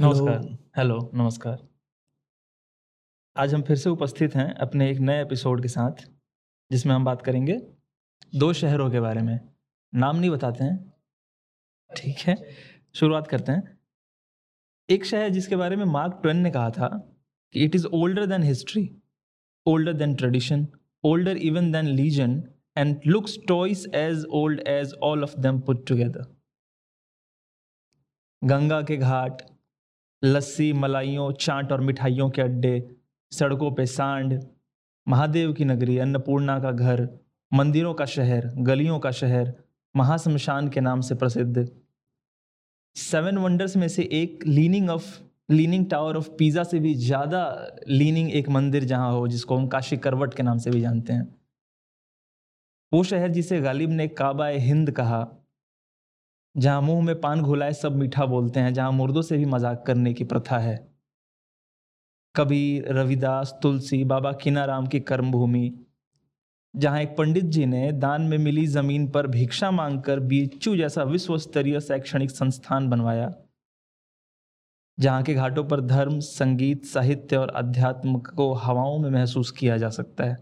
नमस्कार। हेलो, नमस्कार। आज हम फिर से उपस्थित हैं अपने एक नए एपिसोड के साथ, जिसमें हम बात करेंगे दो शहरों के बारे में। नाम नहीं बताते हैं। ठीक है, शुरुआत करते हैं। एक शहर जिसके बारे में मार्क ट्वेन ने कहा था कि it is older than history, older than tradition, older even than legend, and looks twice as old as all of them put together. Ganga के घाट लस्सी, मलाइयों, चाट और मिठाइयों के अड्डे, सड़कों पे सांड, महादेव की नगरी, अन्नपूर्णा का घर, मंदिरों का शहर, गलियों का शहर, महाशमशान के नाम से प्रसिद्ध। सेवन वंडर्स में से एक leaning of, leaning tower of Pisa से भी ज़्यादा लीनिंग एक मंदिर जहाँ हो, जिसको हम काशी करवट के नाम से भी जानते हैं। वो शहर जिसे गालिब ने काबा हिंद कहा जहाँ मुँह में पान घुलाए, सब मीठा बोलते हैं, जहाँ मुर्दों से भी मज़ाक करने की प्रथा है। कबीर, रविदास, तुलसी, बाबा किनाराम की कर्मभूमि, जहाँ एक पंडित जी ने दान में मिली ज़मीन पर भिक्षा मांगकर बीचू जैसा विश्व स्तरीय शैक्षणिक संस्थान बनवाया। जहाँ के घाटों पर धर्म, संगीत, साहित्य और अध्यात्म को हवाओं में महसूस किया जा सकता है।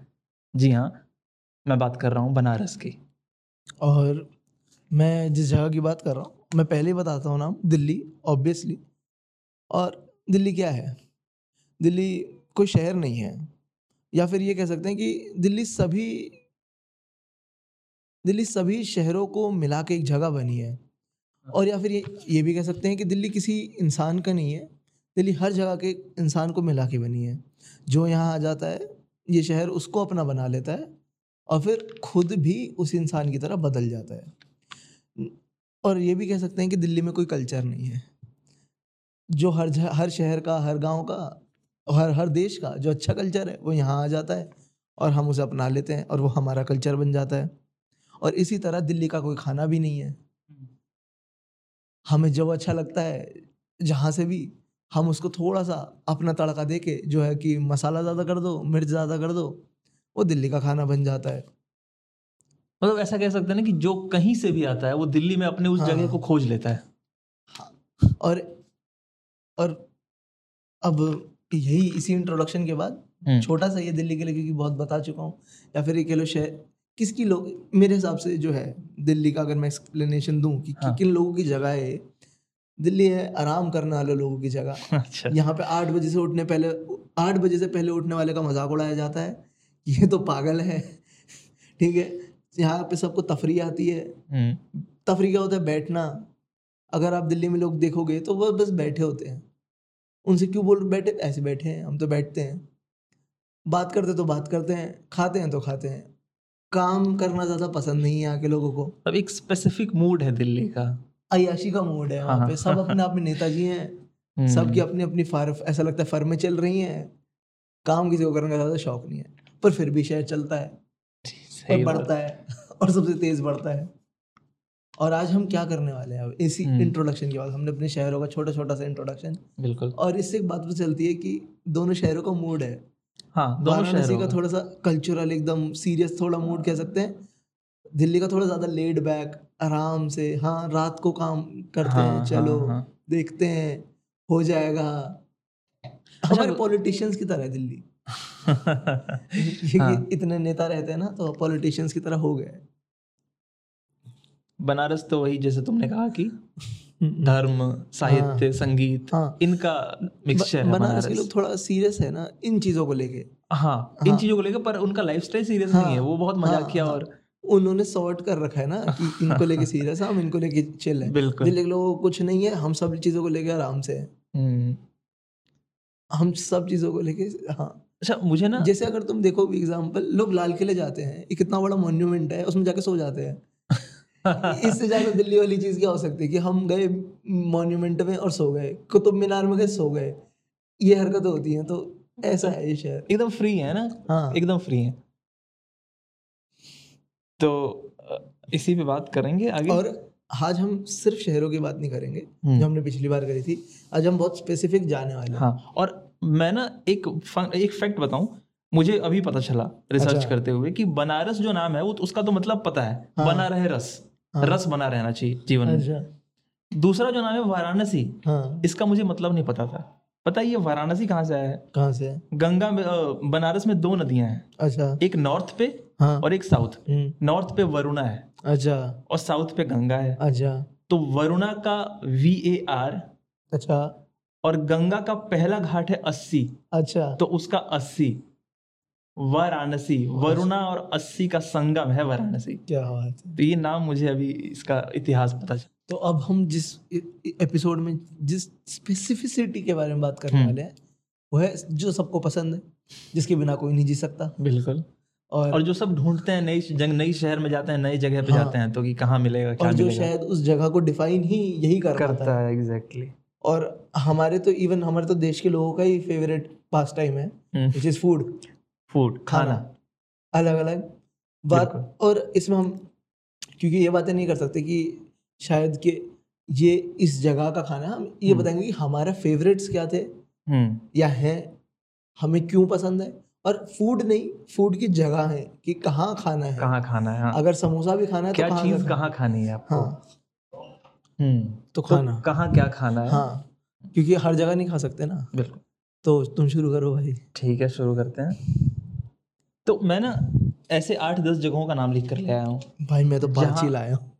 जी हाँ मैं बात कर रहा हूँ बनारस की। और मैं जिस जगह की बात कर रहा हूँ, मैं पहले ही बताता हूँ नाम, दिल्ली ऑब्वियसली और दिल्ली क्या है? दिल्ली कोई शहर नहीं है। या फिर ये कह सकते हैं कि दिल्ली सभी दिल्ली सभी शहरों को मिला के एक जगह बनी है। और या फिर ये ये भी कह सकते हैं कि दिल्ली किसी इंसान का नहीं है। दिल्ली हर जगह के इंसान को मिला के बनी है। जो यहाँ आ जाता है, ये शहर उसको अपना बना लेता है और फिर खुद भी उस इंसान की तरह बदल जाता है। और ये भी कह सकते हैं कि दिल्ली में कोई कल्चर नहीं है। जो हर हर शहर का, हर गाँव का, हर हर देश का जो अच्छा कल्चर है, वो यहाँ आ जाता है और हम उसे अपना लेते हैं और वो हमारा कल्चर बन जाता है। और इसी तरह दिल्ली का कोई खाना भी नहीं है। हमें जो अच्छा लगता है, जहाँ से भी हम उसको थोड़ा सा अपना तड़का दे के जो है कि मसाला ज़्यादा कर दो, मिर्च ज़्यादा कर दो, वो दिल्ली का खाना बन जाता है। मतलब ऐसा कह सकते हैं ना कि जो कहीं से भी आता है वो दिल्ली में अपने उस हाँ। जगह को खोज लेता है। और और अब यही इसी इंट्रोडक्शन के बाद हम्म, छोटा सा ये दिल्ली के लिए क्योंकि बहुत बता चुका हूँ या फिर ये कह लो शहर किसकी लोग मेरे हिसाब से जो है दिल्ली का अगर मैं एक्सप्लेनेशन दूँ कि, कि हाँ। किन लोगों की जगह है दिल्ली है आराम करने वाले लोगों की जगह। अच्छा। यहाँ पे आठ बजे से उठने पहले आठ बजे से पहले उठने वाले का मज़ाक उड़ाया जाता है ये तो पागल है ठीक है? यहाँ पे सबको तफरी आती है। हम्म, तफरी क्या होता है? बैठना। अगर आप दिल्ली में लोग देखोगे तो वो बस बैठे होते हैं। उनसे क्यों बोल बैठे? ऐसे बैठे हैं हम तो बैठते हैं। बात करते तो बात करते हैं खाते हैं तो खाते हैं। काम करना ज़्यादा पसंद नहीं है यहाँ के लोगों को। अब एक स्पेसिफिक मूड है दिल्ली का। अयाशी का मूड है वहाँ हाँ। पे। सब अपने आप में नेताजी हैं। हम्म, सबकी अपनी अपनी फार ऐसा लगता है फर्में चल रही हैं। काम किसी को करने का ज़्यादा शौक नहीं है। पर फिर भी शहर चलता है। और बढ़ता है और सबसे तेज बढ़ता है। और आज हम क्या करने वाले हैं इसी हम्म। इंट्रोडक्शन के बाद हमने अपने शहरों का छोटा छोटा सा इंट्रोडक्शन बिल्कुल। और इससे एक बात पता चलती है कि दोनों शहरों का मूड है। हाँ दोनों शहरों का। थोड़ा सा कल्चरल एकदम सीरियस थोड़ा मूड कह सकते हैं। दिल्ली का थोड़ा ज़्यादा लेड बैक आराम से हाँ रात को काम करते हाँ, हैं हाँ, चलो हाँ। देखते हैं हो जाएगा। हमारे पॉलिटिशियंस की तरह दिल्ली। हाँ। इतने नेता रहते हैं ना तो पॉलिटिशियंस की तरह हो गए बनारस तो वही जैसे तुमने कहा कि धर्म साहित्य हाँ, संगीत हाँ। इनका मिक्सचर है बनारस के लोग थोड़ा सीरियस है ना इन चीज़ों को लेके। हाँ हाँ इन हाँ। चीज़ों को लेकर पर उनका लाइफस्टाइल सीरियस हाँ, नहीं है वो बहुत हाँ, मजाकिया हाँ। और उन्होंने सॉर्ट कर रखा है ना कि इनको लेके सीरियस है हम इनको लेके चिल है। बिल्कुल। दिल्ली के लोगों कुछ नहीं है हम सब चीज़ों को लेके आराम से हैं। हम्म, हम सब चीज़ों को लेके हाँ। अच्छा मुझे ना जैसे अगर तुम देखो एग्ज़ाम्पल लोग लाल किले जाते हैं ये कितना बड़ा मॉन्यूमेंट है उसमें जाके सो जाते हैं। इससे ज़्यादा दिल्ली वाली चीज़ क्या हो सकती है कि हम गए मॉन्यूमेंट में और सो गए कुतुब मीनार में गए सो गए। ये हरकतें होती हैं तो ऐसा है ये शहर। एकदम फ्री है ना? हाँ। एकदम फ्री है। तो इसी पे बात करेंगे आगे। और आज हम सिर्फ़ शहरों की बात नहीं करेंगे हम्म, जो हमने पिछली बार करी थी। आज हम बहुत स्पेसिफिक जाने वाले हैं। हाँ और मैं ना एक एक फैक्ट बताऊँ मुझे अभी पता चला रिसर्च अच्छा। करते हुए कि बनारस जो नाम है वो उसका तो मतलब पता है हाँ। बना रहे रस हाँ। रस बना रहना चाहिए जीवन में। अच्छा। दूसरा जो नाम है वाराणसी। हाँ। इसका मुझे मतलब नहीं पता था। पता है ये वाराणसी कहाँ से आया है? कहाँ से गंगा में बनारस में दो नदियाँ हैं। अच्छा। एक नॉर्थ पे हाँ। और एक साउथ हम्म, नॉर्थ पे वरुणा है। अच्छा। और साउथ पे गंगा है। अच्छा। तो वरुणा का वी ए आर अच्छा। और गंगा का पहला घाट है अस्सी। अच्छा। तो उसका अस्सी। वाराणसी वरुणा और अस्सी का संगम है वाराणसी। क्या बात है। तो ये नाम मुझे अभी इसका इतिहास पता चला तो अब हम जिस एपिसोड में जिस स्पेसिफिसिटी के बारे में बात करने हम्म। वाले हैं वो है जो सबको पसंद है जिसके बिना कोई नहीं जी सकता। बिल्कुल। और और जो सब ढूंढते हैं नई जंग नई शहर में जाते हैं नई जगह पे हाँ। जाते हैं तो कि कहाँ मिलेगा क्या और जो मिलेगा? शायद उस जगह को डिफाइन ही यही कर करता है। एग्जैक्टली और हमारे तो इवन हमारे तो देश के लोगों का ही फेवरेट पास टाइम है विच इज़ फ़ूड फ़ूड खाना। अलग अलग बात और इसमें हम क्योंकि ये बातें नहीं कर सकते कि शायद कि ये इस जगह का खाना हम ये हम्म। बताएँगे कि हमारा फेवरेट्स क्या थे? हम्म। या हैं? हमें क्यों पसंद है? और फ़ूड नहीं फ़ूड की जगह है कि कहाँ खाना है। कहाँ खाना है हाँ। अगर समोसा भी खाना है क्या तो चीज़ कहाँ खानी है आपको? हाँ। हम्म। तो तो कहाँ क्या खाना है? हाँ क्योंकि हर जगह नहीं खा सकते ना। बिल्कुल। तो तुम शुरू करो भाई। ठीक है शुरू करते हैं। तो मैं ना ऐसे आठ दस जगहों का नाम लिख कर ले आया हूँ। भाई मैं तो पाँच ही लाया हूँ।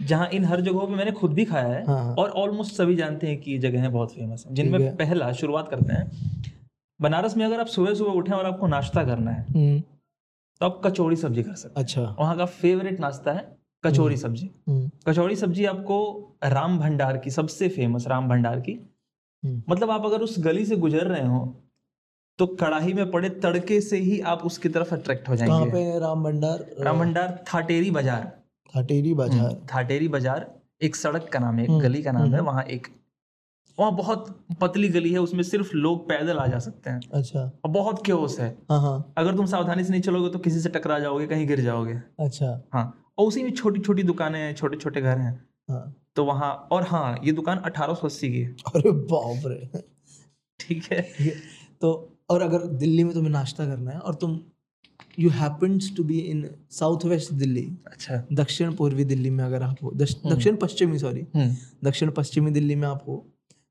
जहाँ इन हर जगहों पे मैंने खुद भी खाया है हाँ और ऑलमोस्ट सभी जानते हैं कि ये जगह बहुत फ़ेमस है जिनमें पहला शुरुआत करते हैं। बनारस में अगर आप सुबह सुबह उठें और आपको नाश्ता करना है हम्म, तो आप कचौड़ी सब्ज़ी कर सकते अच्छा। वहाँ का फेवरेट नाश्ता है कचौड़ी सब्ज़ी। कचौरी सब्ज़ी आपको राम भंडार की सबसे फ़ेमस राम भंडार की। हम्म, मतलब आप अगर उस गली से गुजर रहे हो तो कड़ाही में पड़े तड़के से ही आप उसकी तरफ़ अट्रैक्ट हो जाएँगे। पे राम भंडार? राम भंडार थाटेरी बाज़ार। हटेरी बाज़ार। थाटेरी बाज़ार एक सड़क का नाम है एक हम्म, गली का नाम है हम्म। वहाँ एक वहाँ बहुत पतली गली है उसमें सिर्फ़ लोग पैदल आ जा सकते हैं। अच्छा। और बहुत क्योस है। हाँ हाँ। अगर तुम सावधानी से नहीं चलोगे तो किसी से टकरा जाओगे कहीं गिर जाओगे। अच्छा। हाँ। और उसी में छोटी छोटी दुकानें हैं छोटे छोटे घर हैं। हाँ। तो वहाँ और हाँ ये दुकान अठारह सौ अस्सी की है। अरे बाप रे। ठीक है। तो और अगर दिल्ली में तुम्हें नाश्ता करना है और तुम you happens to be in south west Delhi. अच्छा। दक्षिण पूर्वी दिल्ली में अगर आप हो हम्म। दक्षिण पश्चिमी सॉरी हम्म। दक्षिण पश्चिमी दिल्ली में आप हो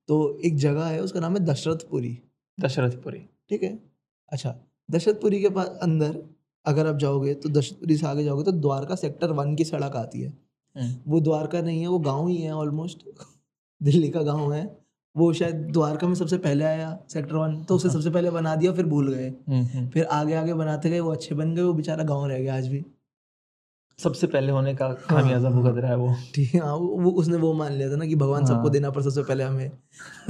तो एक जगह है उसका नाम है दशरथपुरी। दशरथपुरी। ठीक है? अच्छा दशरथपुरी के पास अंदर अगर आप जाओगे तो दशरथपुरी से आगे जाओगे तो द्वारका सेक्टर वन की सड़क आती है। हम्म, वो द्वारका नहीं है वो गाँव ही है ऑलमोस्ट दिल्ली का गाँव है। वो शायद द्वारका में सबसे पहले आया सेक्टर वन तो उसे सबसे पहले बना दिया फिर भूल गए। हम्म, हम्म। फिर आगे आगे बनाते गए वो अच्छे बन गए वो बेचारा गाँव रह गया आज भी। सबसे पहले होने का खामियाजा भुगत रहा है वो। ठीक है हाँ वो उसने वो मान लिया था ना कि भगवान सबको हाँ। देना पर सबसे पहले हमें।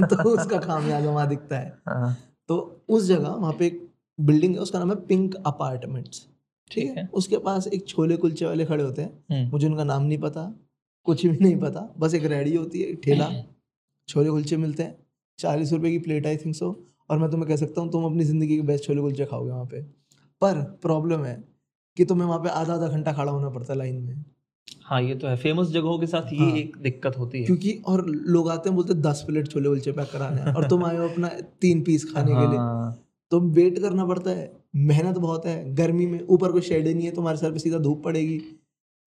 तो उसका खामियाजा वहाँ दिखता है। हाँ, तो उस जगह वहाँ पे एक बिल्डिंग है उसका नाम है पिंक अपार्टमेंट्स। ठीक है? है। उसके पास एक छोले कुलचे वाले खड़े होते हैं। हम्म, मुझे उनका नाम नहीं पता कुछ भी नहीं पता बस एक रेडी होती है ठेला। छोले कुलचे मिलते हैं चालीस रुपए की प्लेट आई थिंक सो और मैं तुम्हें कह सकता हूँ तुम अपनी ज़िंदगी के बेस्ट छोले कुलचे खाओगे वहाँ पे। पर प्रॉब्लम है कि तुम्हें वहाँ पे आधा आधा घंटा खड़ा होना पड़ता है लाइन में। हाँ ये तो है। फ़ेमस जगहों के साथ ये हाँ। एक दिक्कत होती है। क्योंकि और लोग आते हैं बोलते हैं दस प्लेट छोले कुलचे पैक कराने हैं। और तुम आए हो अपना तीन पीस खाने के लिए। हाँ, तो वेट करना पड़ता है मेहनत बहुत है गर्मी में ऊपर कोई शेड नहीं है तुम्हारे सर पे सीधा धूप पड़ेगी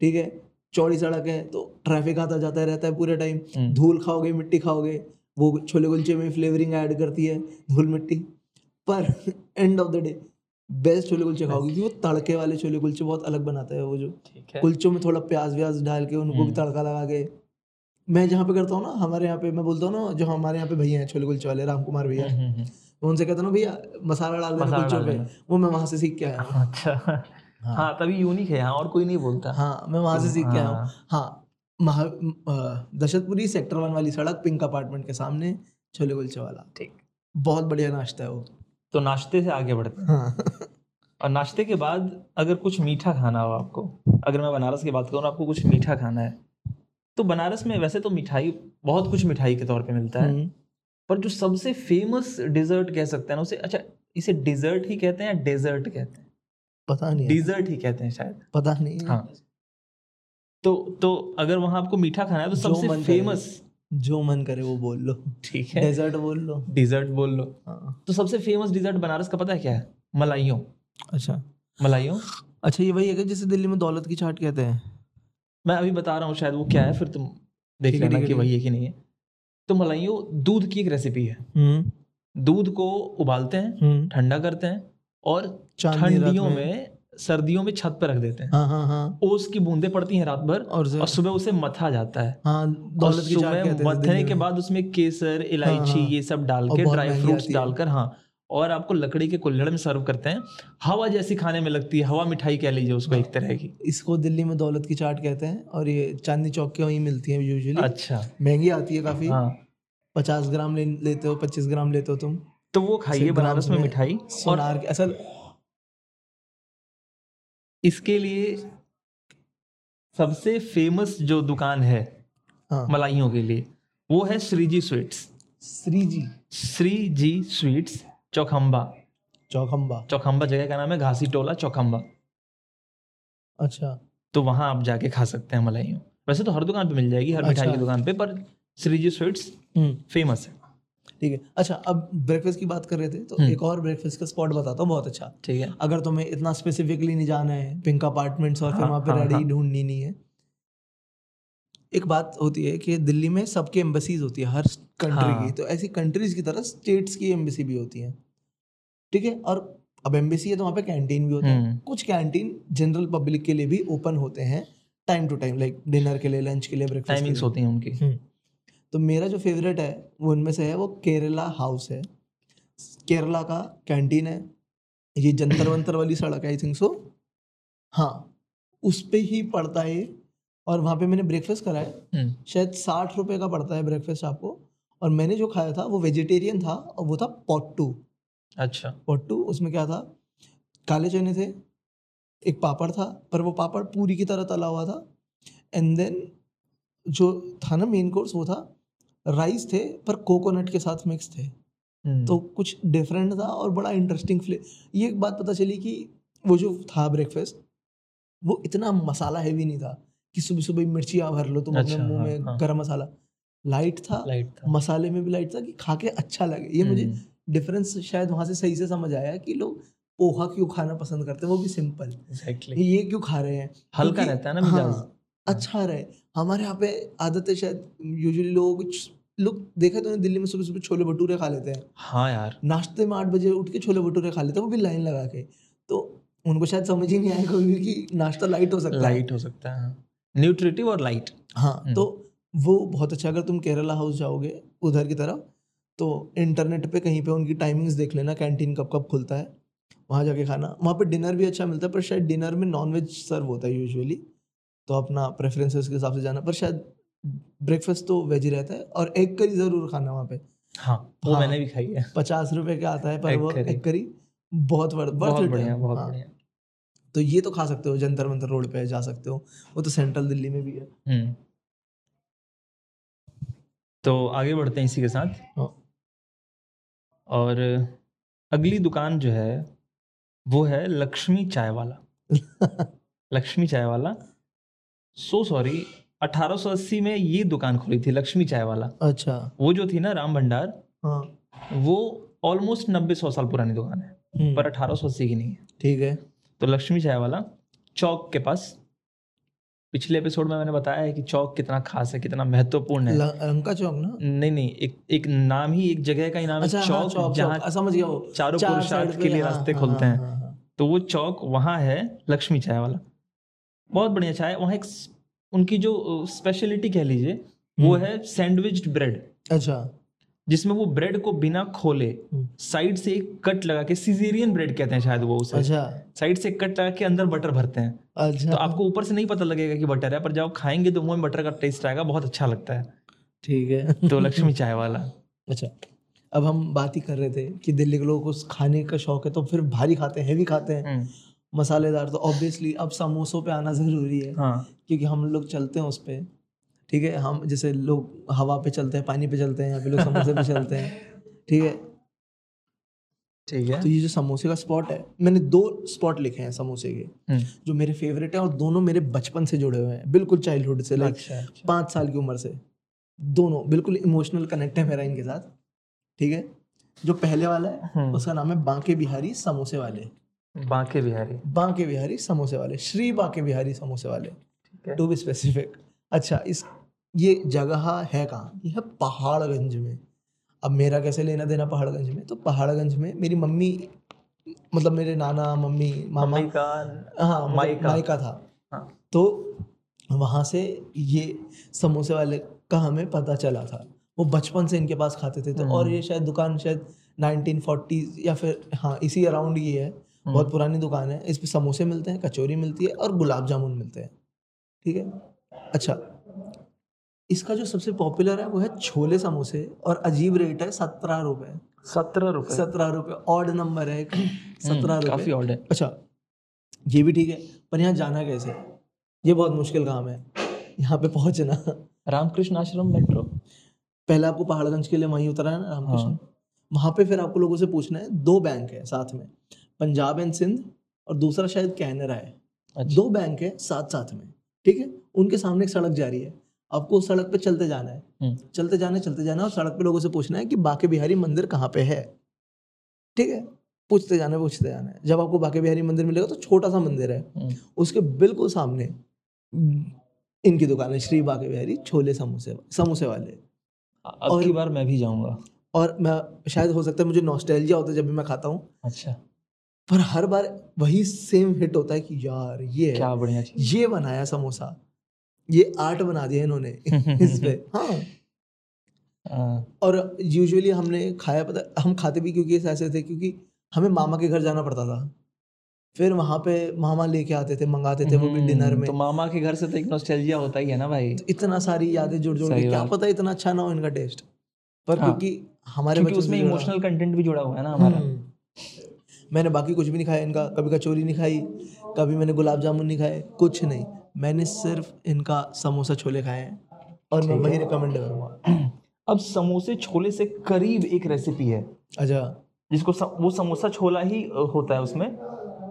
ठीक है? चौड़ी सड़क है तो ट्रैफ़िक आता जाता रहता है पूरे टाइम हम्म, धूल खाओगे मिट्टी खाओगे वो छोले कुलचे में फ्लेवरिंग ऐड करती है धूल मिट्टी। पर end of the day best chole kulche खाओगे क्योंकि वो तड़के वाले छोले कुलचे बहुत अलग बनाता है वो जो। है। कुलचों में थोड़ा प्याज व्याज डाल के उनको भी हम्म। तड़का लगा के। मैं जहाँ पे करता हूँ ना हमारे यहाँ पे मैं बोलता हूँ ना जो हमारे यहाँ पे भैया हैं छोले कुलचे वाले राम कुमार भैया हम्म। मैं उनसे कहता हूँ ना भैया मसाला डाल देना कुलचों पे। वो मैं वहाँ से सीख के आया हूँ। अच्छा। हाँ। हाँ तभी यूनिक है यहाँ और कोई नहीं बोलता। हाँ मैं वहाँ से सीख के आया हूँ। हाँ, हाँ महा दशरथपुरी सेक्टर वन वाली सड़क पिंक अपार्टमेंट के सामने छोले कुलचे वाला। ठीक। बहुत बढ़िया नाश्ता है वो। तो नाश्ते से आगे बढ़ते हैं। हाँ। और नाश्ते के बाद अगर कुछ मीठा खाना हो आपको अगर मैं बनारस की बात करूँ आपको कुछ मीठा खाना है तो बनारस में वैसे तो मिठाई बहुत कुछ मिठाई के तौर पे मिलता है। हम्म, पर जो सबसे फ़ेमस डिजर्ट कह सकते हैं ना उसे अच्छा इसे डिजर्ट ही कहते हैं या डेजर्ट कहते हैं? पता नहीं डिजर्ट ही कहते हैं शायद। पता नहीं हाँ। तो तो अगर वहाँ आपको मीठा खाना है तो सबसे फ़ेमस जो मन करे वो बोल लो। ठीक है। डेजर्ट बोल लो। डिजर्ट बोल लो। हाँ। तो सबसे फ़ेमस डिजर्ट बनारस का पता है क्या है? मलाइयों। अच्छा। मलाइयों। अच्छा ये वही है जिसे दिल्ली में दौलत की चाट कहते हैं। मैं अभी बता रहा हूँ शायद वो क्या है फिर तुम देख लेना कि वही है कि नहीं है। तो मलाइयों दूध की एक रेसिपी है। हम्म। दूध को उबालते हैं हम्म। ठंडा करते हैं और ठंडियों में। में सर्दियों में छत पर रख देते हैं। हाँ हाँ हाँ। ओस की बूंदे पड़ती हैं रात भर और और सुबह उसे मथा जाता है। हाँ दौलत की सुबह मथने के बाद उसमें केसर इलायची हाँ। ये सब डाल के ड्राई फ्रूट फ्रूट्स डालकर हाँ। और आपको लकड़ी के कुल्हड़ में सर्व करते हैं। हवा जैसी खाने में लगती है हवा मिठाई कह लीजिए उसको एक तरह की। इसको दिल्ली में दौलत की चाट कहते हैं और ये चांदनी चौक के वहीं मिलती है यूजुअली अच्छा। महँगी आती है काफ़ी। हाँ। पचास ग्राम ले, लेते हो पच्चीस ग्राम लेते हो तुम। तो वो खाइए बनारस में मिठाई। और सोनार के असल इसके लिए सबसे फ़ेमस जो दुकान है हाँ। मलाइयों के लिए वो है श्रीजी स्वीट्स। श्री जी श्री जी स्वीट्स। चौखम्बा चौखम्बा चौखम्बा जगह का नाम है घासी टोला चौखम्बा अच्छा। तो वहाँ आप जाके खा सकते हैं मलाइयों। वैसे तो हर दुकान पे मिल जाएगी हर मिठाई अच्छा। की दुकान पे पर श्रीजी स्वीट्स हम्म। फ़ेमस है। ठीक है। अच्छा अब ब्रेकफास्ट की बात कर रहे थे तो हम्म। एक और ब्रेकफास्ट का स्पॉट बताता हूँ बहुत अच्छा। ठीक है। अगर तुम्हें इतना स्पेसिफिकली नहीं जाना है पिंक अपार्टमेंट्स और फिर हाँ, वहाँ पे हाँ, रेडी हाँ। ढूंढनी नहीं है। एक बात होती है कि दिल्ली में सबकी एम्बेसीज होती है हर कंट्री हाँ। की। तो ऐसी कंट्रीज़ की तरह स्टेट्स की एम्बेसी भी होती है। ठीक है? और अब एम्बेसी है तो वहाँ पे कैंटीन भी होता है। हम्म। कुछ कैंटीन जनरल पब्लिक के लिए भी ओपन होते हैं time to time like dinner के लिए लंच के लिए ब्रेकफास्ट टाइमिंग्स होती हैं उनकी। हम्म। तो मेरा जो फेवरेट है वो उनमें से है वो केरला हाउस है। केरला का कैंटीन है। ये जंतर वंतर वाली सड़क है आई थिंक सो हाँ उस पर ही पड़ता है और वहाँ पे मैंने ब्रेकफास्ट करा है। हम्म, शायद साठ रुपए का पड़ता है ब्रेकफास्ट आपको। और मैंने जो खाया था वो वेजिटेरियन था और वो था पॉट्टू अच्छा। पॉट्टू उसमें क्या था? काले चने थे एक पापड़ था पर वो पापड़ पूरी की तरह तला हुआ था। एंड देन जो था ना मेन कोर्स वो था राइस थे पर कोकोनट के साथ मिक्स थे। हम्म, तो कुछ डिफरेंट था और बड़ा इंटरेस्टिंग फ्ले ये एक बात पता चली कि वो जो था ब्रेकफास्ट वो इतना मसाला हैवी नहीं था कि सुबह सुबह मिर्ची मिर्चियाँ भर लो तुम अपने अच्छा, मुँह हाँ, में हाँ। गरम मसाला। लाइट था लाइट था। मसाले में भी लाइट था कि खा के अच्छा लगे। ये मुझे हम्म, डिफरेंस शायद वहाँ से सही से समझ आया कि लोग पोहा क्यों खाना पसंद करते हैं वो भी सिंपल exactly. ये क्यों खा रहे हैं? हल्का रहता है ना मिजाज। हाँ, अच्छा रहे। हमारे यहाँ पे आदत है शायद यूजुअली लोग लोग देखा तो दिल्ली में सुबह सुबह छोले भटूरे खा लेते हैं। हाँ यार। नाश्ते में आठ बजे उठ के छोले भटूरे खा लेते हैं वो भी लाइन लगा के। तो उनको शायद समझ ही नहीं आया कभी कि नाश्ता लाइट हो सकता है। लाइट हो सकता है न्यूट्रिटिव और लाइट हाँ हम्म। तो वो बहुत अच्छा अगर तुम केरला हाउस जाओगे उधर की तरफ़ तो इंटरनेट पे कहीं पे उनकी टाइमिंग्स देख लेना कैंटीन कब कब खुलता है वहाँ जाके खाना। वहाँ पे डिनर भी अच्छा मिलता है पर शायद डिनर में नॉनवेज सर्व होता है यूजुअली तो अपना प्रेफरेंसेस के हिसाब से जाना। पर शायद ब्रेकफास्ट तो वेज ही रहता है और एग करी ज़रूर खाना वहाँ पे। हाँ वो हाँ। मैंने भी खाई है। पचास रुपए का आता है पर वो एग करी बहुत बहुत बढ़िया बहुत बढ़िया। तो ये तो खा सकते हो जंतर मंतर रोड पे जा सकते हो वो तो सेंट्रल दिल्ली में भी है। हम्म। तो आगे बढ़ते हैं इसी के साथ। हाँ। और अगली दुकान जो है वो है लक्ष्मी चाय वाला। लक्ष्मी चाय वाला। सो सॉरी 1880 में ये दुकान खुली थी लक्ष्मी चाय वाला। अच्छा। वो जो थी ना राम भंडार हाँ। वो ऑलमोस्ट नब्बे सौ साल पुरानी दुकान है हम्म, पर 1880 की नहीं है। ठीक है। तो लक्ष्मी चाय वाला चौक के पास पिछले एपिसोड में मैंने बताया है कि चौक कितना खास है कितना महत्वपूर्ण है। लंका चौक ना? नहीं नहीं एक एक नाम ही एक जगह का ही नाम अच्छा है हाँ, चौक चौक। जहाँ समझ गया चारों चार पुरुषार्थ के लिए हाँ, रास्ते हाँ, खुलते हाँ, हैं। हाँ, हाँ। तो वो चौक वहाँ है लक्ष्मी चाय वाला। बहुत बढ़िया चाय वहाँ एक उनकी जो स्पेशलिटी कह लीजिए वो हम्म। है सैंडविच ब्रेड अच्छा। जिसमें वो ब्रेड को बिना खोले हम्म। साइड से एक कट लगा के सीजेरियन ब्रेड कहते हैं शायद वो उसे। अच्छा। साइड से कट लगा के अंदर बटर भरते हैं। अच्छा। तो आपको ऊपर से नहीं पता लगेगा कि बटर है पर जब आप खाएँगे तो मुँह में बटर का टेस्ट आएगा बहुत अच्छा लगता है। ठीक है। तो लक्ष्मी चाय वाला। अच्छा। अब हम बात ही कर रहे थे कि दिल्ली के लोगों को खाने का शौक है तो फिर भारी खाते हैं हैवी खाते हैं। हम्म, मसालेदार तो ऑब्वियसली अब समोसों पे आना ज़रूरी है हाँ। क्योंकि हम लोग चलते हैं उस पे। ठीक है हम जैसे लोग हवा पे चलते हैं पानी पे चलते हैं यहाँ पे लोग समोसे पे चलते हैं ठीक है। ठीक है। तो ये जो समोसे का स्पॉट है मैंने दो स्पॉट लिखे हैं समोसे के हम्म, जो मेरे फेवरेट हैं और दोनों मेरे बचपन से जुड़े हुए हैं बिल्कुल चाइल्डहुड से लाइक अच्छा अच्छा। पाँच साल की उम्र से। दोनों बिल्कुल इमोशनल कनेक्ट है मेरा इनके साथ ठीक है। जो पहले वाला है हम्म, उसका नाम है बांके बिहारी समोसे वाले। बांके बिहारी। बांके बिहारी समोसे वाले श्री बांके बिहारी समोसे वाले। टू बी स्पेसिफिक अच्छा इस ये जगह है कहाँ? ये है पहाड़गंज में। अब मेरा कैसे लेना देना पहाड़गंज में? तो पहाड़गंज में मेरी मम्मी मतलब मेरे नाना मम्मी मामा का हाँ मतलब मायका। मायका था। हाँ। तो वहाँ से ये समोसे वाले का हमें पता चला था। वो बचपन से इनके पास खाते थे। तो और हम्म। ये शायद दुकान शायद 1940 या फिर हाँ इसी अराउंड ये है। हम्म। बहुत पुरानी दुकान है। इस पे समोसे मिलते हैं कचौरी मिलती है और गुलाब जामुन मिलते हैं। ठीक है? अच्छा। इसका जो सबसे पॉपुलर है वो है छोले समोसे और अजीब रेट है सत्रह रुपए। सत्रह रुपए? सत्रह रुपए। ऑड नंबर है सत्रह हम्म, काफ़ी रुपए। ऑड है। अच्छा ये भी ठीक है पर यहाँ जाना कैसे? ये बहुत मुश्किल काम है। यहाँ पे पहुँचना। रामकृष्ण आश्रम मेट्रो पहले आपको पहाड़गंज के लिए वहीं उतरा है ना रामकृष्ण? हाँ। वहाँ पे फिर आपको लोगों से पूछना है दो बैंक है साथ में। पंजाब एंड सिंध और दूसरा शायद कैनरा है। अच्छा। दो बैंक है साथ साथ में। ठीक है? उनके सामने एक सड़क जा रही है। आपको उस सड़क पे चलते जाना है। हम्म। चलते जाना चलते जाना और सड़क पे लोगों से पूछना है कि बाके बिहारी मंदिर कहाँ पे है। ठीक है? पूछते जाना पूछते जाना है। जब आपको बाके बिहारी मंदिर मिलेगा तो छोटा सा मंदिर है। हम्म, उसके बिल्कुल सामने इनकी दुकान है श्री बाके बिहारी छोले समोसे समोसे वाले। और- की बार मैं भी जाऊँगा। और मैं शायद हो सकता है मुझे नॉस्टैल्जिया होता है जब भी मैं खाता हूँ। अच्छा। पर हर बार वही सेम हिट होता है कि यार ये क्या बढ़िया ये बनाया समोसा। ये आर्ट बना दिया इन्होंने इस पे। हाँ। हाँ, और यूजुअली हमने खाया पता हम खाते भी क्योंकि ऐसे थे क्योंकि हमें मामा के घर जाना पड़ता था। फिर वहाँ पे मामा लेके आते थे मंगाते थे वो भी डिनर हम्म, में। तो मामा के घर से तो एक नॉस्टैल्जिया होता ही है ना भाई। तो इतना सारी यादें जुड़ जुड़ के क्या पता इतना अच्छा ना हो इनका टेस्ट पर हाँ। क्योंकि हमारे क्योंकि उसमें इमोशनल कंटेंट भी जुड़ा हुआ है ना हमारा। हम्म। मैंने बाकी कुछ भी नहीं खाया इनका कभी कचौरी नहीं खाई कभी मैंने गुलाब जामुन नहीं खाए कुछ नहीं। मैंने सिर्फ़ इनका समोसा छोले खाए हैं और मैं वही रिकमेंड करूँगा। अब समोसे छोले से करीब एक रेसिपी है। अच्छा। जिसको सम, वो समोसा छोला ही होता है उसमें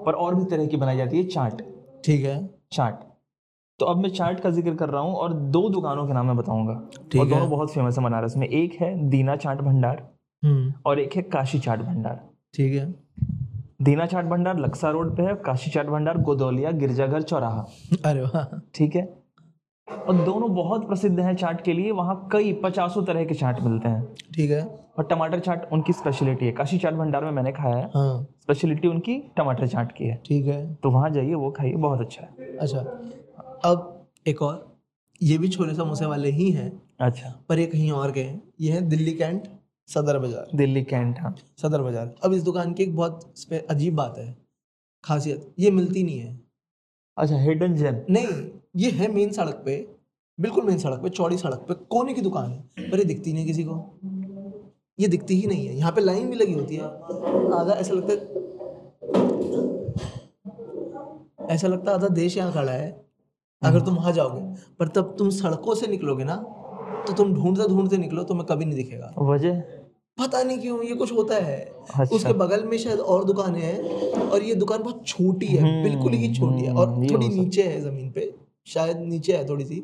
पर और भी तरह की बनाई जाती है चाट। ठीक है। चाट। तो अब मैं चाट का ज़िक्र कर रहा हूँ और दो दुकानों के नाम मैं बताऊँगा। ठीक और है। दोनों बहुत फ़ेमस है बनारस में। एक है दीना चाट भंडार हम्म। और एक है काशी चाट भंडार। ठीक है। दीना चाट भंडार लक्सा रोड पे है काशी चाट भंडार गोदौलिया गिरजाघर चौराहा। अरे वाह। ठीक है? और दोनों बहुत प्रसिद्ध हैं चाट के लिए वहाँ कई पचासों तरह के चाट मिलते हैं। ठीक है। और टमाटर चाट उनकी स्पेशलिटी है। काशी चाट भंडार में मैंने खाया है। हाँ। स्पेशलिटी उनकी टमाटर चाट की है। ठीक है। तो वहाँ जाइए वो खाइए बहुत अच्छा है। अच्छा। अब एक और। ये भी छोले समोसे वाले ही हैं अच्छा। पर ये कहीं और के हैं। ये है दिल्ली कैंट। सदर बाज़ार। दिल्ली कैंट हाँ। सदर बाज़ार। अब इस दुकान की एक बहुत अजीब बात है। खासियत ये मिलती नहीं है। अच्छा हिडन जेम नहीं ये है मेन सड़क पे बिल्कुल मेन सड़क पे चौड़ी सड़क पे कोने की दुकान है। पर ये दिखती नहीं किसी को। ये दिखती ही नहीं है। यहाँ पे लाइन भी लगी होती है। आधा ऐसा लगता है ऐसा लगता है आधा देश यहाँ खड़ा है अगर तुम वहाँ जाओगे। पर तब तुम सड़कों से निकलोगे ना तो तुम ढूंढते ढूंढते निकलो तुम्हें कभी नहीं दिखेगा। वजह? पता नहीं क्यों ये कुछ होता है। अच्छा। उसके बगल में शायद और दुकानें हैं और ये दुकान बहुत छोटी है हम्म, बिल्कुल ही छोटी है और हम्म, थोड़ी नीचे है ज़मीन पे शायद नीचे है थोड़ी सी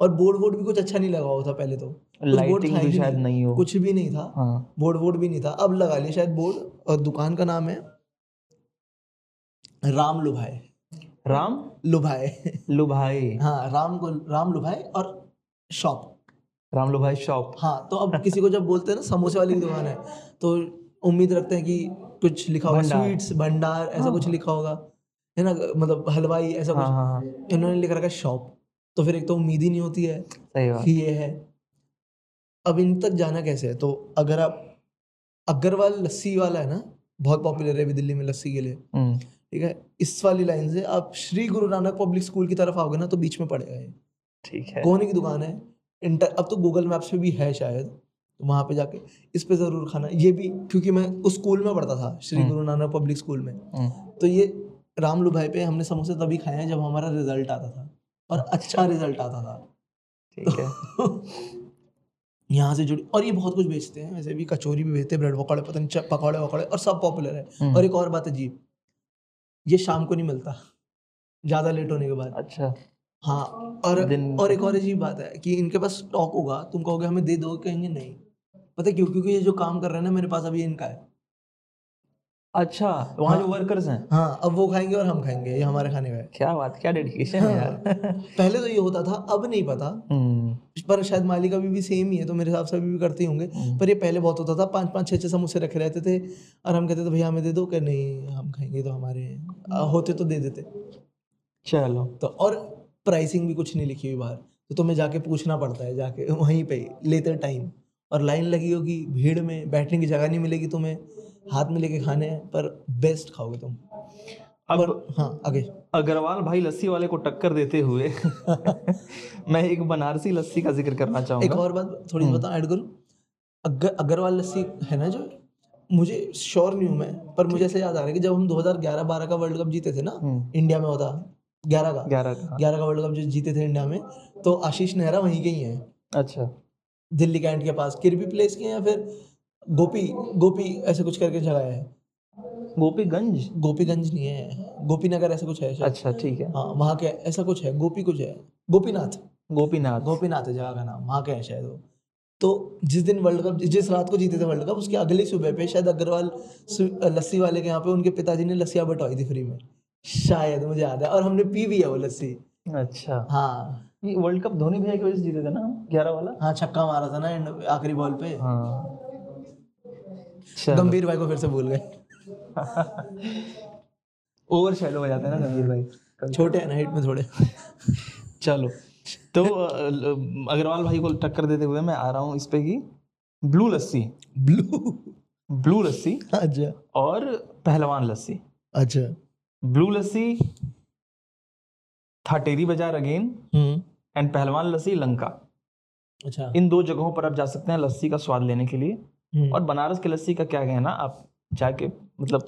और बोर्ड वोर्ड भी कुछ अच्छा नहीं लगा हुआ था पहले तो। बोर्ड था भी शायद नहीं हो। कुछ भी नहीं था। हाँ। बोर्ड वोर्ड भी नहीं था। अब लगा लिया शायद बोर्ड और दुकान का नाम है राम लुभाए। राम? लुभाए। लुभाई हाँ राम को राम लुभाए और शॉप। राम भाई शॉप। हाँ तो अब किसी को जब बोलते हैं ना समोसे वाली की दुकान है तो उम्मीद रखते हैं कि कुछ लिखा होगा। स्वीट्स भंडार ऐसा हाँ। कुछ लिखा होगा है ना मतलब हलवाई ऐसा कुछ। हाँ हाँ इन्होंने लिख रखा है शॉप तो फिर एक तो उम्मीद ही नहीं होती है सही कि ये है। अब इन तक जाना कैसे है? तो अगर आप अग्रवाल लस्सी वाला है ना बहुत पॉपुलर है अभी दिल्ली में लस्सी के लिए। हम्म, ठीक है? इस वाली लाइन से आप श्री गुरु नानक पब्लिक स्कूल की तरफ़ आओगे ना तो बीच में पड़ेगा ये। ठीक है। कोने की दुकान है इंटर अब तो गूगल मैप्स पे भी है शायद तो वहाँ पे जाके इस पे ज़रूर खाना। ये भी क्योंकि मैं उस स्कूल में पढ़ता था श्री हम्म। गुरु नानक पब्लिक स्कूल में। हम्म, तो ये रामलू भाई पे हमने समोसे तभी खाए हैं जब हमारा रिज़ल्ट आता था और अच्छा रिज़ल्ट आता था। ठीक है। यहाँ से जुड़ी और ये बहुत कुछ बेचते हैं वैसे भी कचौरी भी बेचते हैं ब्रेड पकौड़े पता नहीं पकौड़े वकौड़े और सब पॉपुलर है। हम्म, और एक और बात अजीब ये शाम को नहीं मिलता ज़्यादा लेट होने के बाद। अच्छा। हाँ और और एक और अजीब बात है कि इनके पास स्टॉक होगा तुम कहोगे हमें दे दो कहेंगे नहीं। पता है क्यों? क्योंकि ये जो काम कर रहे हैं ना मेरे पास अभी इनका है। अच्छा वहाँ हाँ, जो वर्कर्स हैं? हाँ अब वो खाएँगे और हम खाएँगे ये हमारे खाने का क्या बात क्या डेडिकेशन हाँ, है। यार। पहले तो ये होता था अब नहीं पता। हम्म, पर शायद माली का भी, भी सेम ही है तो मेरे हिसाब से अभी भी करते होंगे। पर ये पहले बहुत होता था पाँच पाँच छः छः समोसे रखे रहते थे और हम कहते थे भैया हमें दे दो। कि नहीं हम खाएँगे तो हमारे होते तो दे देते। चलो। तो और प्राइसिंग भी कुछ नहीं लिखी हुई बाहर। तो तुम्हें जाके पूछना पड़ता है जाके वहीं पे लेते टाइम और लाइन लगी होगी भीड़ में बैठने की जगह नहीं मिलेगी तुम्हें हाथ में लेके खाने हैं पर बेस्ट खाओगे तुम। अब और हाँ आगे। अग्रवाल भाई लस्सी वाले को टक्कर देते हुए मैं एक बनारसी लस्सी का ज़िक्र करना एक चाहूँगा। और बात थोड़ी बता ऐड करूँ? अगर अग्रवाल लस्सी है ना जो? मुझे श्योर नहीं हूँ मैं पर मुझे ऐसे याद आ रहा है कि जब हम 2011-12 का वर्ल्ड कप जीते थे ना हम्म, इंडिया में होता 11 का। ग्यारह का। 11 का वर्ल्ड कप जो जीते थे इंडिया में तो आशीष नेहरा वहीं के ही हैं। अच्छा। दिल्ली कैंट के पास किरबी प्लेस के या फिर गोपी गोपी ऐसे कुछ करके जगह है? गोपीगंज? गोपीगंज नहीं है गोपीनगर ऐसा कुछ है अच्छा ठीक है। हाँ वहाँ के ऐसा कुछ है गोपी कुछ है। गोपीनाथ। गोपीनाथ। गोपीनाथ है जगह का नाम वहाँ के है शायद वो। तो जिस दिन वर्ल्ड कप जिस रात को जीते थे वर्ल्ड कप उसके अगले सुबह पे शायद अग्रवाल लस्सी वाले के यहाँ पे उनके पिताजी ने लस्सियाँ बटवाई थी फ्री में। शायद मुझे याद है। और हमने पी भी है वो लस्सी। अच्छा। हाँ। ये वर्ल्ड कप धोनी भैया की वजह से जीते थे ना? ग्यारह वाला? हाँ छक्का मारा था ना एंड आखिरी बॉल पे। हाँ। गंभीर भाई को फिर से भूल गए। ओवर शैडो हो जाते हैं ना गंभीर भाई। छोटे हैं ना हाइट में थोड़े। चलो। तो अग्रवाल भाई को टक्कर देते हुए मैं आ रहा हूँ इस पे की Blue Lassi. Blue Blue Lassi अच्छा। और पहलवान लस्सी। अच्छा। ब्लू लस्सी था टेरी बाज़ार अगेन हम्म। एंड पहलवान लस्सी लंका। अच्छा। इन दो जगहों पर आप जा सकते हैं लस्सी का स्वाद लेने के लिए। हम्म। और बनारस की लस्सी का क्या कहना आप जाके मतलब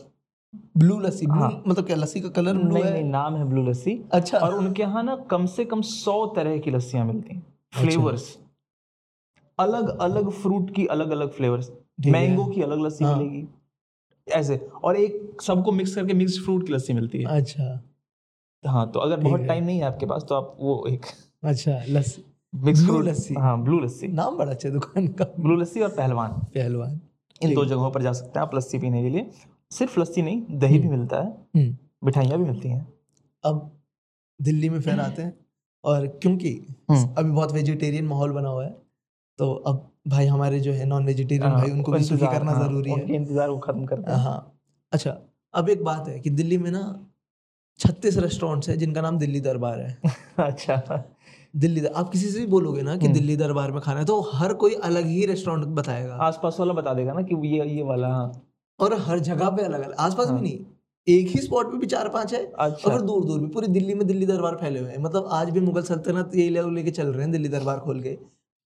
ब्लू लस्सी हाँ। मतलब क्या लस्सी का कलर ब्लू नहीं है? नहीं नाम है ब्लू लस्सी। अच्छा। और उनके यहाँ ना कम से कम सौ तरह की लस्सियाँ मिलती हैं। फ्लेवर्स। अलग अलग फ्रूट की अलग अलग फ्लेवर्स। मैंगो की अलग लस्सी हाँ। मिलेगी। ऐसे और एक सबको मिक्स करके मिक्स फ्रूट की लस्सी मिलती है। अच्छा। हाँ तो अगर बहुत टाइम नहीं है आपके पास तो आप वो एक अच्छा लस्सी। मिक्स फ्रूट लस्सी। हाँ ब्लू लस्सी। नाम बड़ा अच्छा दुकान का। ब्लू लस्सी और पहलवान। पहलवान। इन दो जगहों पर जा सकते हैं आप लस्सी पीने के लिए। सिर्फ़ लस्सी नहीं दही भी मिलता है। हम्म। मिठाइयाँ भी मिलती हैं। अब दिल्ली में फिर आते हैं। और क्योंकि हम्म। अभी बहुत वेजिटेरियन माहौल बना हुआ है तो अब भाई हमारे जो है नॉन वेजिटेरियन हाँ, भाई उनको भी सुखी करना हाँ, ज़रूरी है। इंतज़ार को खत्म करते हैं। हाँ अच्छा अब एक बात है कि दिल्ली में ना छत्तीस रेस्टोरेंट्स हैं जिनका नाम दिल्ली दरबार है। अच्छा। दिल्ली आप किसी से भी बोलोगे ना कि दिल्ली दरबार में खाना है तो हर कोई अलग ही रेस्टोरेंट बताएगा। आसपास वाला बता देगा ना कि ये ये वाला हाँ। और हर जगह पे अलग अलग। आसपास भी नहीं एक ही स्पॉट पे भी चार पाँच है अच्छा। फिर दूर दूर भी पूरी दिल्ली में दिल्ली दरबार फैले हुए हैं। मतलब आज भी मुगल सल्तनत यही लोग लेके चल रहे हैं दिल्ली दरबार खोल के।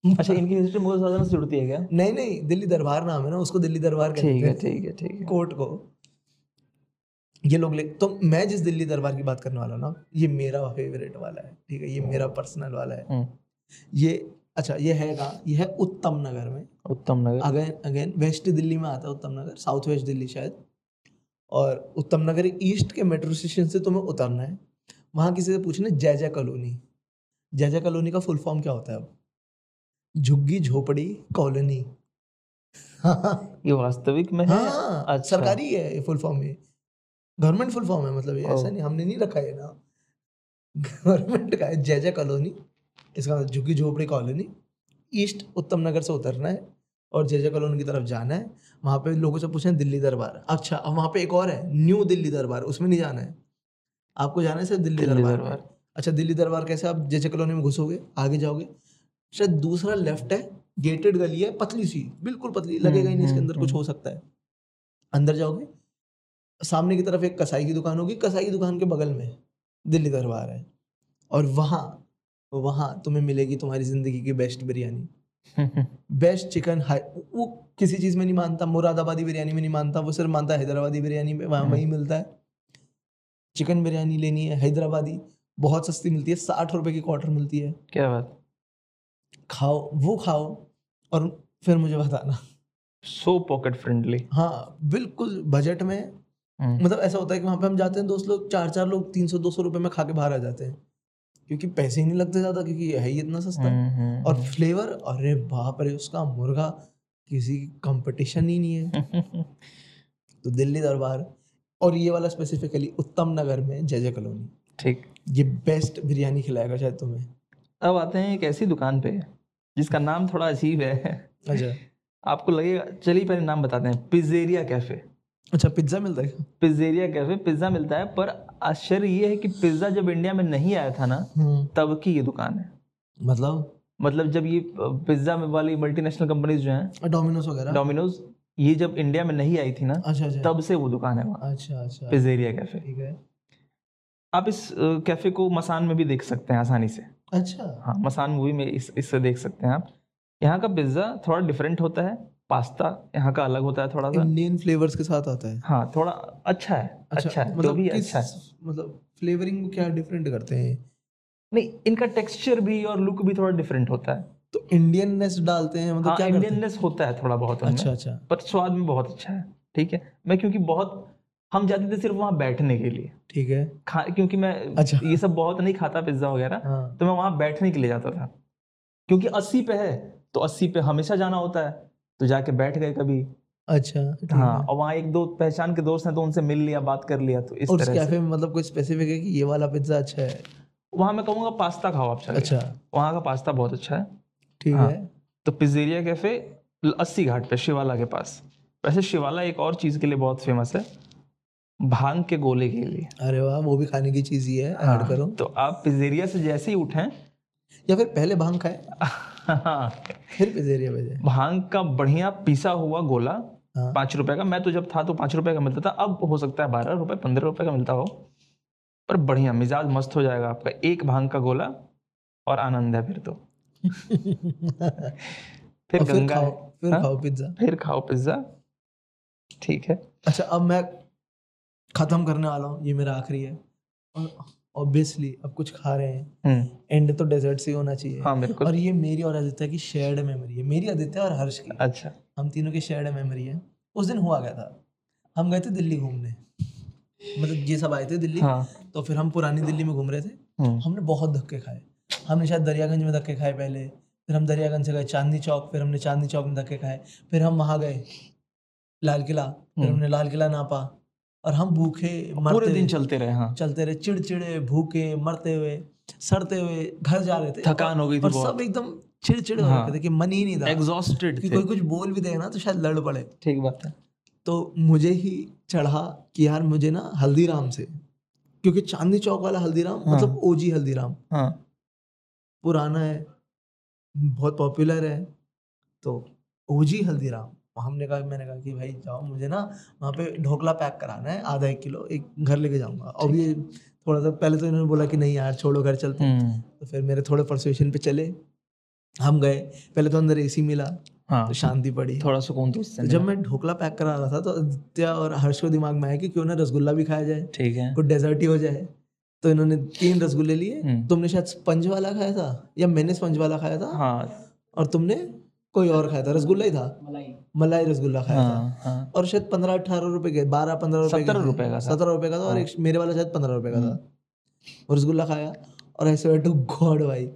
अच्छा इनकी हिस्ट्री मुगल सल्तनत से जुड़ती है क्या? नहीं नहीं दिल्ली दरबार नाम है ना उसको दिल्ली दरबार कहते ठीक है हैं। ठीक है ठीक है। कोर्ट को। ये लोग ले तो मैं जिस दिल्ली दरबार की बात करने वाला हूँ ना ये मेरा फेवरेट वाला है ठीक है? ये मेरा पर्सनल वाला है। हम्म, ये अच्छा ये है कहाँ? ये है उत्तम नगर में। Uttam Nagar. Again again west Delhi में आता है उत्तम नगर साउथ वेस्ट दिल्ली शायद। और उत्तम नगर ईस्ट के मेट्रो स्टेशन से तुम्हें उतरना है। वहाँ किसी से पूछना जय जय कॉलोनी। जय जय कॉलोनी का फुल फॉर्म क्या होता है अब? झुग्गी झोपड़ी कॉलोनी। हाँ ये वास्तविक में है? हाँ अच्छा। सरकारी है ये फुल फॉर्म ये। गवर्नमेंट फुल फॉर्म है मतलब ये ऐसा नहीं हमने नहीं रखा है ना गवर्नमेंट का है जय जय कॉलोनी इसका मतलब झुग्गी झोपड़ी कॉलोनी। ईस्ट उत्तम नगर से उतरना है और जय जय कॉलोनी की तरफ़ जाना है। वहाँ पे लोगों से पूछना है दिल्ली दरबार। अच्छा अब वहाँ पे एक और है न्यू दिल्ली दरबार उसमें नहीं जाना है। आपको जाना है सिर्फ़ दिल्ली, दिल्ली दरबार। अच्छा दिल्ली दरबार कैसे आप जय जय कॉलोनी में घुसोगे आगे जाओगे? शायद दूसरा लेफ़्ट है गेटेड गली है पतली सी बिल्कुल पतली लगेगा ही नहीं इसके हम्म, अंदर कुछ हो सकता है। अंदर जाओगे सामने की तरफ़ एक कसाई की दुकान होगी कसाई की दुकान के बगल में दिल्ली दरबार है और वहाँ वहाँ तुम्हें मिलेगी तुम्हारी ज़िंदगी की बेस्ट बिरयानी बेस्ट चिकन हाई वो किसी चीज़ में नहीं मानता मुरादाबादी बिरयानी में नहीं मानता वो सिर्फ़ मानता है हैदराबादी बिरयानी में वहाँ वही मिलता है। चिकन बिरयानी लेनी है हैदराबादी बहुत सस्ती मिलती है साठ रुपए की क्वार्टर मिलती है। क्या बात। खाओ वो खाओ और फिर मुझे बताना। सो पॉकेट फ्रेंडली हाँ बिल्कुल बजट में। मतलब ऐसा होता है कि वहाँ पे हम जाते हैं दोस्त लोग चार चार लोग तीन सौ दो सौ रुपये में खा के बाहर आ जाते हैं। क्योंकि पैसे ही नहीं लगते ज़्यादा क्योंकि है ही इतना सस्ता। हम्म, और फ्लेवर अरे बाप रे उसका मुर्गा किसी कंपटीशन ही नहीं है। तो दिल्ली दरबार और ये वाला स्पेसिफिकली उत्तम नगर में जय जय कॉलोनी। ठीक। ये बेस्ट बिरयानी खिलाएगा शायद तुम्हें। अब आते हैं एक ऐसी दुकान पे जिसका नाम थोड़ा अजीब है। अच्छा। आपको लगेगा चलिए पहले नाम बताते हैं। Pizzeria cafe. अच्छा पिज़्ज़ा मिलता है? पिज्जेरिया कैफ़े पिज़्ज़ा मिलता है पर आश्चर्य ये है कि पिज़्ज़ा जब इंडिया में नहीं आया था ना हम्म। तब की ये दुकान है। मतलब? मतलब जब ये पिज़्ज़ा वाली मल्टीनेशनल कंपनीज़ जो हैं डोमिनोज वगैरह? डोमिनोज ये जब इंडिया में नहीं आई थी ना अच्छा अच्छा। तब से वो दुकान है वहाँ। अच्छा अच्छा। Pizzeria cafe. ठीक है। आप इस कैफ़े को मसान में भी देख सकते हैं आसानी से। अच्छा। हाँ मसान मूवी में इस इससे देख सकते हैं आप। यहाँ का पिज़्ज़ा थोड़ा डिफरेंट होता है पास्ता यहाँ का अलग होता है थोड़ा सा। इंडियन फ्लेवर्स के साथ आता है। हाँ थोड़ा अच्छा है अच्छा है तो भी अच्छा है। मतलब फ्लेवरिंग को क्या डिफरेंट करते हैं? नहीं इनका टेक्सचर भी और लुक भी थोड़ा डिफरेंट होता है। तो इंडियननेस डालते हैं मतलब हाँ क्या इंडियननेस होता है थोड़ा बहुत अच्छा अच्छा। पर स्वाद में बहुत अच्छा है ठीक है। मैं क्योंकि बहुत हम जाते थे सिर्फ़ वहाँ बैठने के लिए। ठीक है। खा क्योंकि मैं अच्छा। ये सब बहुत नहीं खाता पिज़्ज़ा वगैरह हाँ। तो मैं वहाँ बैठने के लिए जाता था। क्योंकि अस्सी पे है तो अस्सी पे हमेशा जाना होता है तो जाके बैठ गए कभी। अच्छा हाँ और वहाँ एक दो पहचान के दोस्त हैं तो उनसे मिल लिया बात कर लिया तो इस और तरह कैफ़े में मतलब कोई स्पेसिफिक है कि ये वाला पिज्जा अच्छा है? वहाँ मैं कहूँगा पास्ता खाओ आप अच्छा। वहाँ का पास्ता बहुत अच्छा है। ठीक हाँ। है। तो पिज्जेरिया कैफ़े अस्सी घाट पे शिवाला के पास। वैसे शिवाला एक और चीज़ के लिए बहुत फ़ेमस है। भाँग के गोले के लिए। अरे वाह वो भी खाने की चीज़ ही है ऐड हाँ, करो। तो आप पिज्जेरिया से जैसे ही उठें। या फिर पहले भाँग खाए। हाँ, फिर पिज्जेरिया पे जाए। भाँग का बढ़िया पिसा हुआ गोला हाँ। पाँच रुपए का। मैं तो जब था तो पाँच रुपए का मिलता था अब हो सकता है बारह रुपए पंद्रह रुपए का मिलता हो। पर बढ़िया मिजाज मस्त हो जाएगा आपका। एक भाँग का गोला और आनंद है फिर तो। फिर गंगा फिर हाँ? खाओ पिज्जा। फिर खाओ पिज्जा। ठीक है। अच्छा अब मैं खत्म करने वाला हूँ ये मेरा आखिरी है। और ऑब्वियसली अब कुछ खा रहे हैं। हम्म। एंड तो डेजर्ट से ही होना चाहिए। हाँ बिल्कुल। और ये मेरी और आदित्य की शेयर्ड मेमोरी है। मेरी आदित्य और हर्ष की। अच्छा। हम तीनों की शेयर्ड मेमोरी है। उस दिन हुआ गया था? हम गए थे दिल्ली घूमने। मतलब ये सब आए थे दिल्ली। हाँ। तो फिर हम पुरानी दिल्ली में घूम रहे थे। हम्म, हमने बहुत धक्के खाए। हमने शायद दरियागंज में धक्के खाए पहले। फिर हम दरियागंज से गए चांदनी चौक। फिर हमने चांदनी चौक में धक्के खाए। फिर हम वहाँ गए। लाल किला। फिर हम्म। हमने लाल किला नापा। और हम भूखे मरते पूरे दिन चलते रहे हाँ। चलते रहे चिड़चिड़े भूखे मरते हुए सड़ते हुए घर जा रहे थे। थकान हो गई थी और सब एकदम चिड़चिड़े हो हाँ। रखे थे कि मन ही नहीं था। एग्जॉस्टेड कि कोई कुछ बोल भी देगा ना तो शायद लड़ पड़े। ठीक बात है। तो मुझे ही चढ़ा कि यार मुझे ना हल्दीराम से क्योंकि चांदनी चौक वाला हल्दीराम हाँ। मतलब ओजी हल्दीराम। हाँ। पुराना है बहुत पॉपुलर है तो ओजी हल्दीराम। हमने कहा मैंने कहा कि भाई जाओ मुझे ना वहाँ पे ढोकला पैक कराना है आधा एक किलो एक घर लेके जाऊँगा। और ये थोड़ा सा पहले तो इन्होंने बोला कि नहीं यार छोड़ो घर चलते हैं। हम्म, तो फिर मेरे थोड़े परसुएशन पे चले। हम गए। पहले तो अंदर एसी मिला हाँ। तो शांति पड़ी। थोड़ा सुकून तो तो जब मैं ढोकला पैक करा रहा था तो आदित्य और हर्ष को दिमाग में आया कि क्यों ना रसगुल्ला भी खाया जाए। ठीक है। कुछ डेजर्ट ही हो जाए। तो इन्होंने तीन रसगुल्ले लिए। हम्म। तुमने शायद स्पंज वाला खाया था या मैंने स्पंज वाला खाया था? हाँ। और तुमने कोई और खाया था? रसगुल्ला ही था? मलाई। मलाई रसगुल्ला खाया हाँ, था। हाँ। और शायद पंद्रह अठारह रुपए के बारह पंद्रह रुपए 17 रुपए का था। सत्रह रुपए का था और हाँ। एक मेरे वाला शायद पंद्रह रुपए का था। और रसगुल्ला खाया और ऐसे बैठो गॉड भाई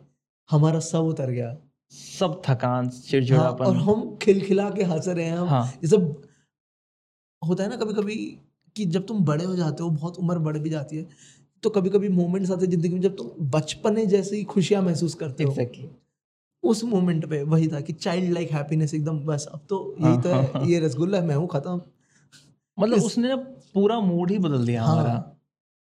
हमारा सब उतर गया। सब थकान हाँ, और हम खिलखिला के हंस रहे हैं हम। हाँ। ये सब होता है ना कभी कभी कि जब तुम बड़े हो जाते हो बहुत उम्र बढ़ भी जाती है तो कभी कभी मोमेंट्स आते हैं ज़िंदगी में जब तुम बचपने जैसी खुशियाँ महसूस करते हो। उस मोमेंट पे वही था कि चाइल्ड लाइक हैप्पीनेस एकदम बस। अब तो यही तो हाँ, है हाँ, ये रसगुल्ला है मैं हूँ खत्म। मतलब इस- उसने ना पूरा मूड ही बदल दिया हाँ हमारा।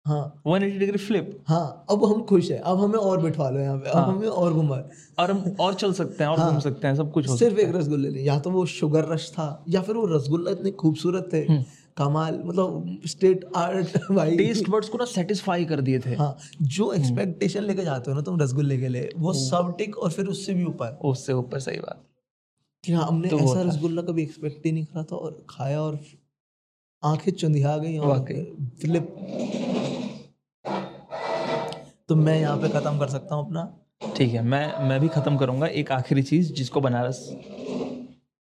हाँ। 180 डिग्री फ्लिप हाँ अब हम खुश हैं अब हमें और बिठवा लो यहाँ पे अब हाँ। हमें और घुमा और हम और चल सकते हैं और घूम हाँ। सकते हैं सब कुछ हो सिर्फ़ एक रसगुल्ले या तो वो शुगर रश था या फिर वो रसगुल्ला इतने खूबसूरत थे हम्म। कमाल मतलब स्टेट आर्ट भाई। टेस्ट बर्ड्स को ना सेटिस्फाई कर दिए थे। हाँ जो एक्सपेक्टेशन लेके जाते हो ना तुम रसगुल्ले के लिए वो सब टिक और फिर उससे भी ऊपर। उससे ऊपर सही बात। कि हाँ हमने तो ऐसा रसगुल्ला कभी एक्सपेक्ट ही नहीं करा था और खाया और आँखें चुंधिया गई और वाकई। फ्लिप तो मैं यहाँ पे खत्म कर सकता हूँ अपना। ठीक है मैं मैं भी खत्म करूँगा एक आखिरी चीज़ जिसको बनारस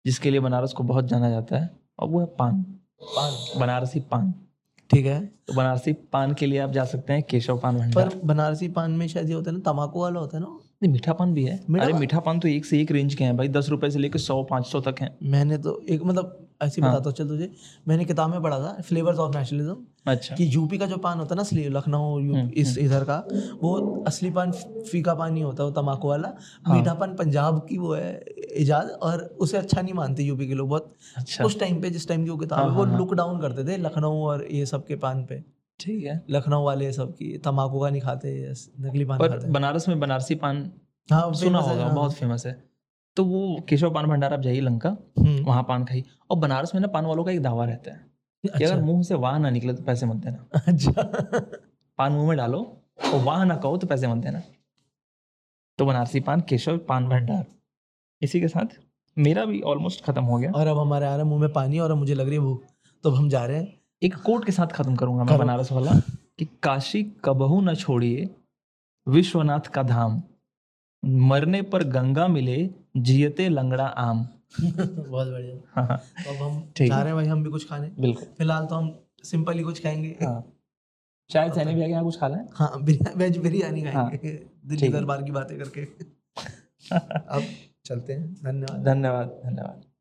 जिसके लिए बनारस को बहुत जाना जाता है और वो है पान। पान। बनारसी पान। ठीक है। तो बनारसी पान के लिए आप जा सकते हैं केशव पान भंडार। पर बनारसी पान में शायद ये होता है ना तम्बाकू वाला होता है ना? नहीं मीठा पान भी है। मीठा अरे? मीठा पान तो एक से एक रेंज के हैं भाई। दस रुपए से लेकर सौ पाँच सौ तक हैं। मैंने तो एक मतलब ऐसी हाँ। बताता हूँ चल तुझे। मैंने किताब में पढ़ा था फ्लेवर्स ऑफ़ नेशनलिज्म अच्छा। कि यूपी का जो पान होता है ना असली लखनऊ हम्म, इस इधर का वो असली पान फीका पान नहीं होता वो तम्बाकू वाला। हाँ। मीठापन पंजाब की वो है इजाद और उसे अच्छा नहीं मानते यूपी के लोग बहुत। अच्छा। उस टाइम पे जिस टाइम की वो किताब हाँ, है वो हाँ, हाँ। लुक डाउन करते थे लखनऊ और ये सब के पान पे। ठीक है। लखनऊ वाले सब की तम्बाकू का नहीं खाते नकली पान पर बनारस में बनारसी पान हाँ सुना होगा हाँ। बहुत फ़ेमस है। तो वो केशव पान भंडार आप जाइए लंका हम्म, वहाँ पान खाई और बनारस में ना पान वालों का एक दावा रहता है कि अच्छा। अगर मुँह से वाह ना निकले तो पैसे मत देना। अच्छा। पान मुँह में डालो और वाह ना कहो तो पैसे मत देना। तो बनारसी पान केशव पान भंडार। इसी के साथ मेरा भी ऑलमोस्ट खत्म हो गया। और अब हमारे आ रहा मुँह में पानी और अब मुझे लग रही है भूख। तो अब हम जा रहे हैं। एक कोट के साथ खत्म करूँगा मैं बनारस वाला कि काशी कबहू न छोड़िए विश्वनाथ का धाम। मरने पर गंगा मिले जियते लंगड़ा आम। बहुत बढ़िया। हाँ, हाँ, तो अब हम ठीक। जा है। रहे हैं भाई हम भी कुछ खाने। बिल्कुल। फ़िलहाल तो हम सिंपल ही कुछ खाएँगे। हाँ। शायद सैनी भैया के यहाँ कुछ खा लें। हाँ वेज बिरयानी खाएँगे। दिल्ली दरबार की बातें करके। अब चलते हैं। धन्यवाद। धन्यवाद धन्यवाद।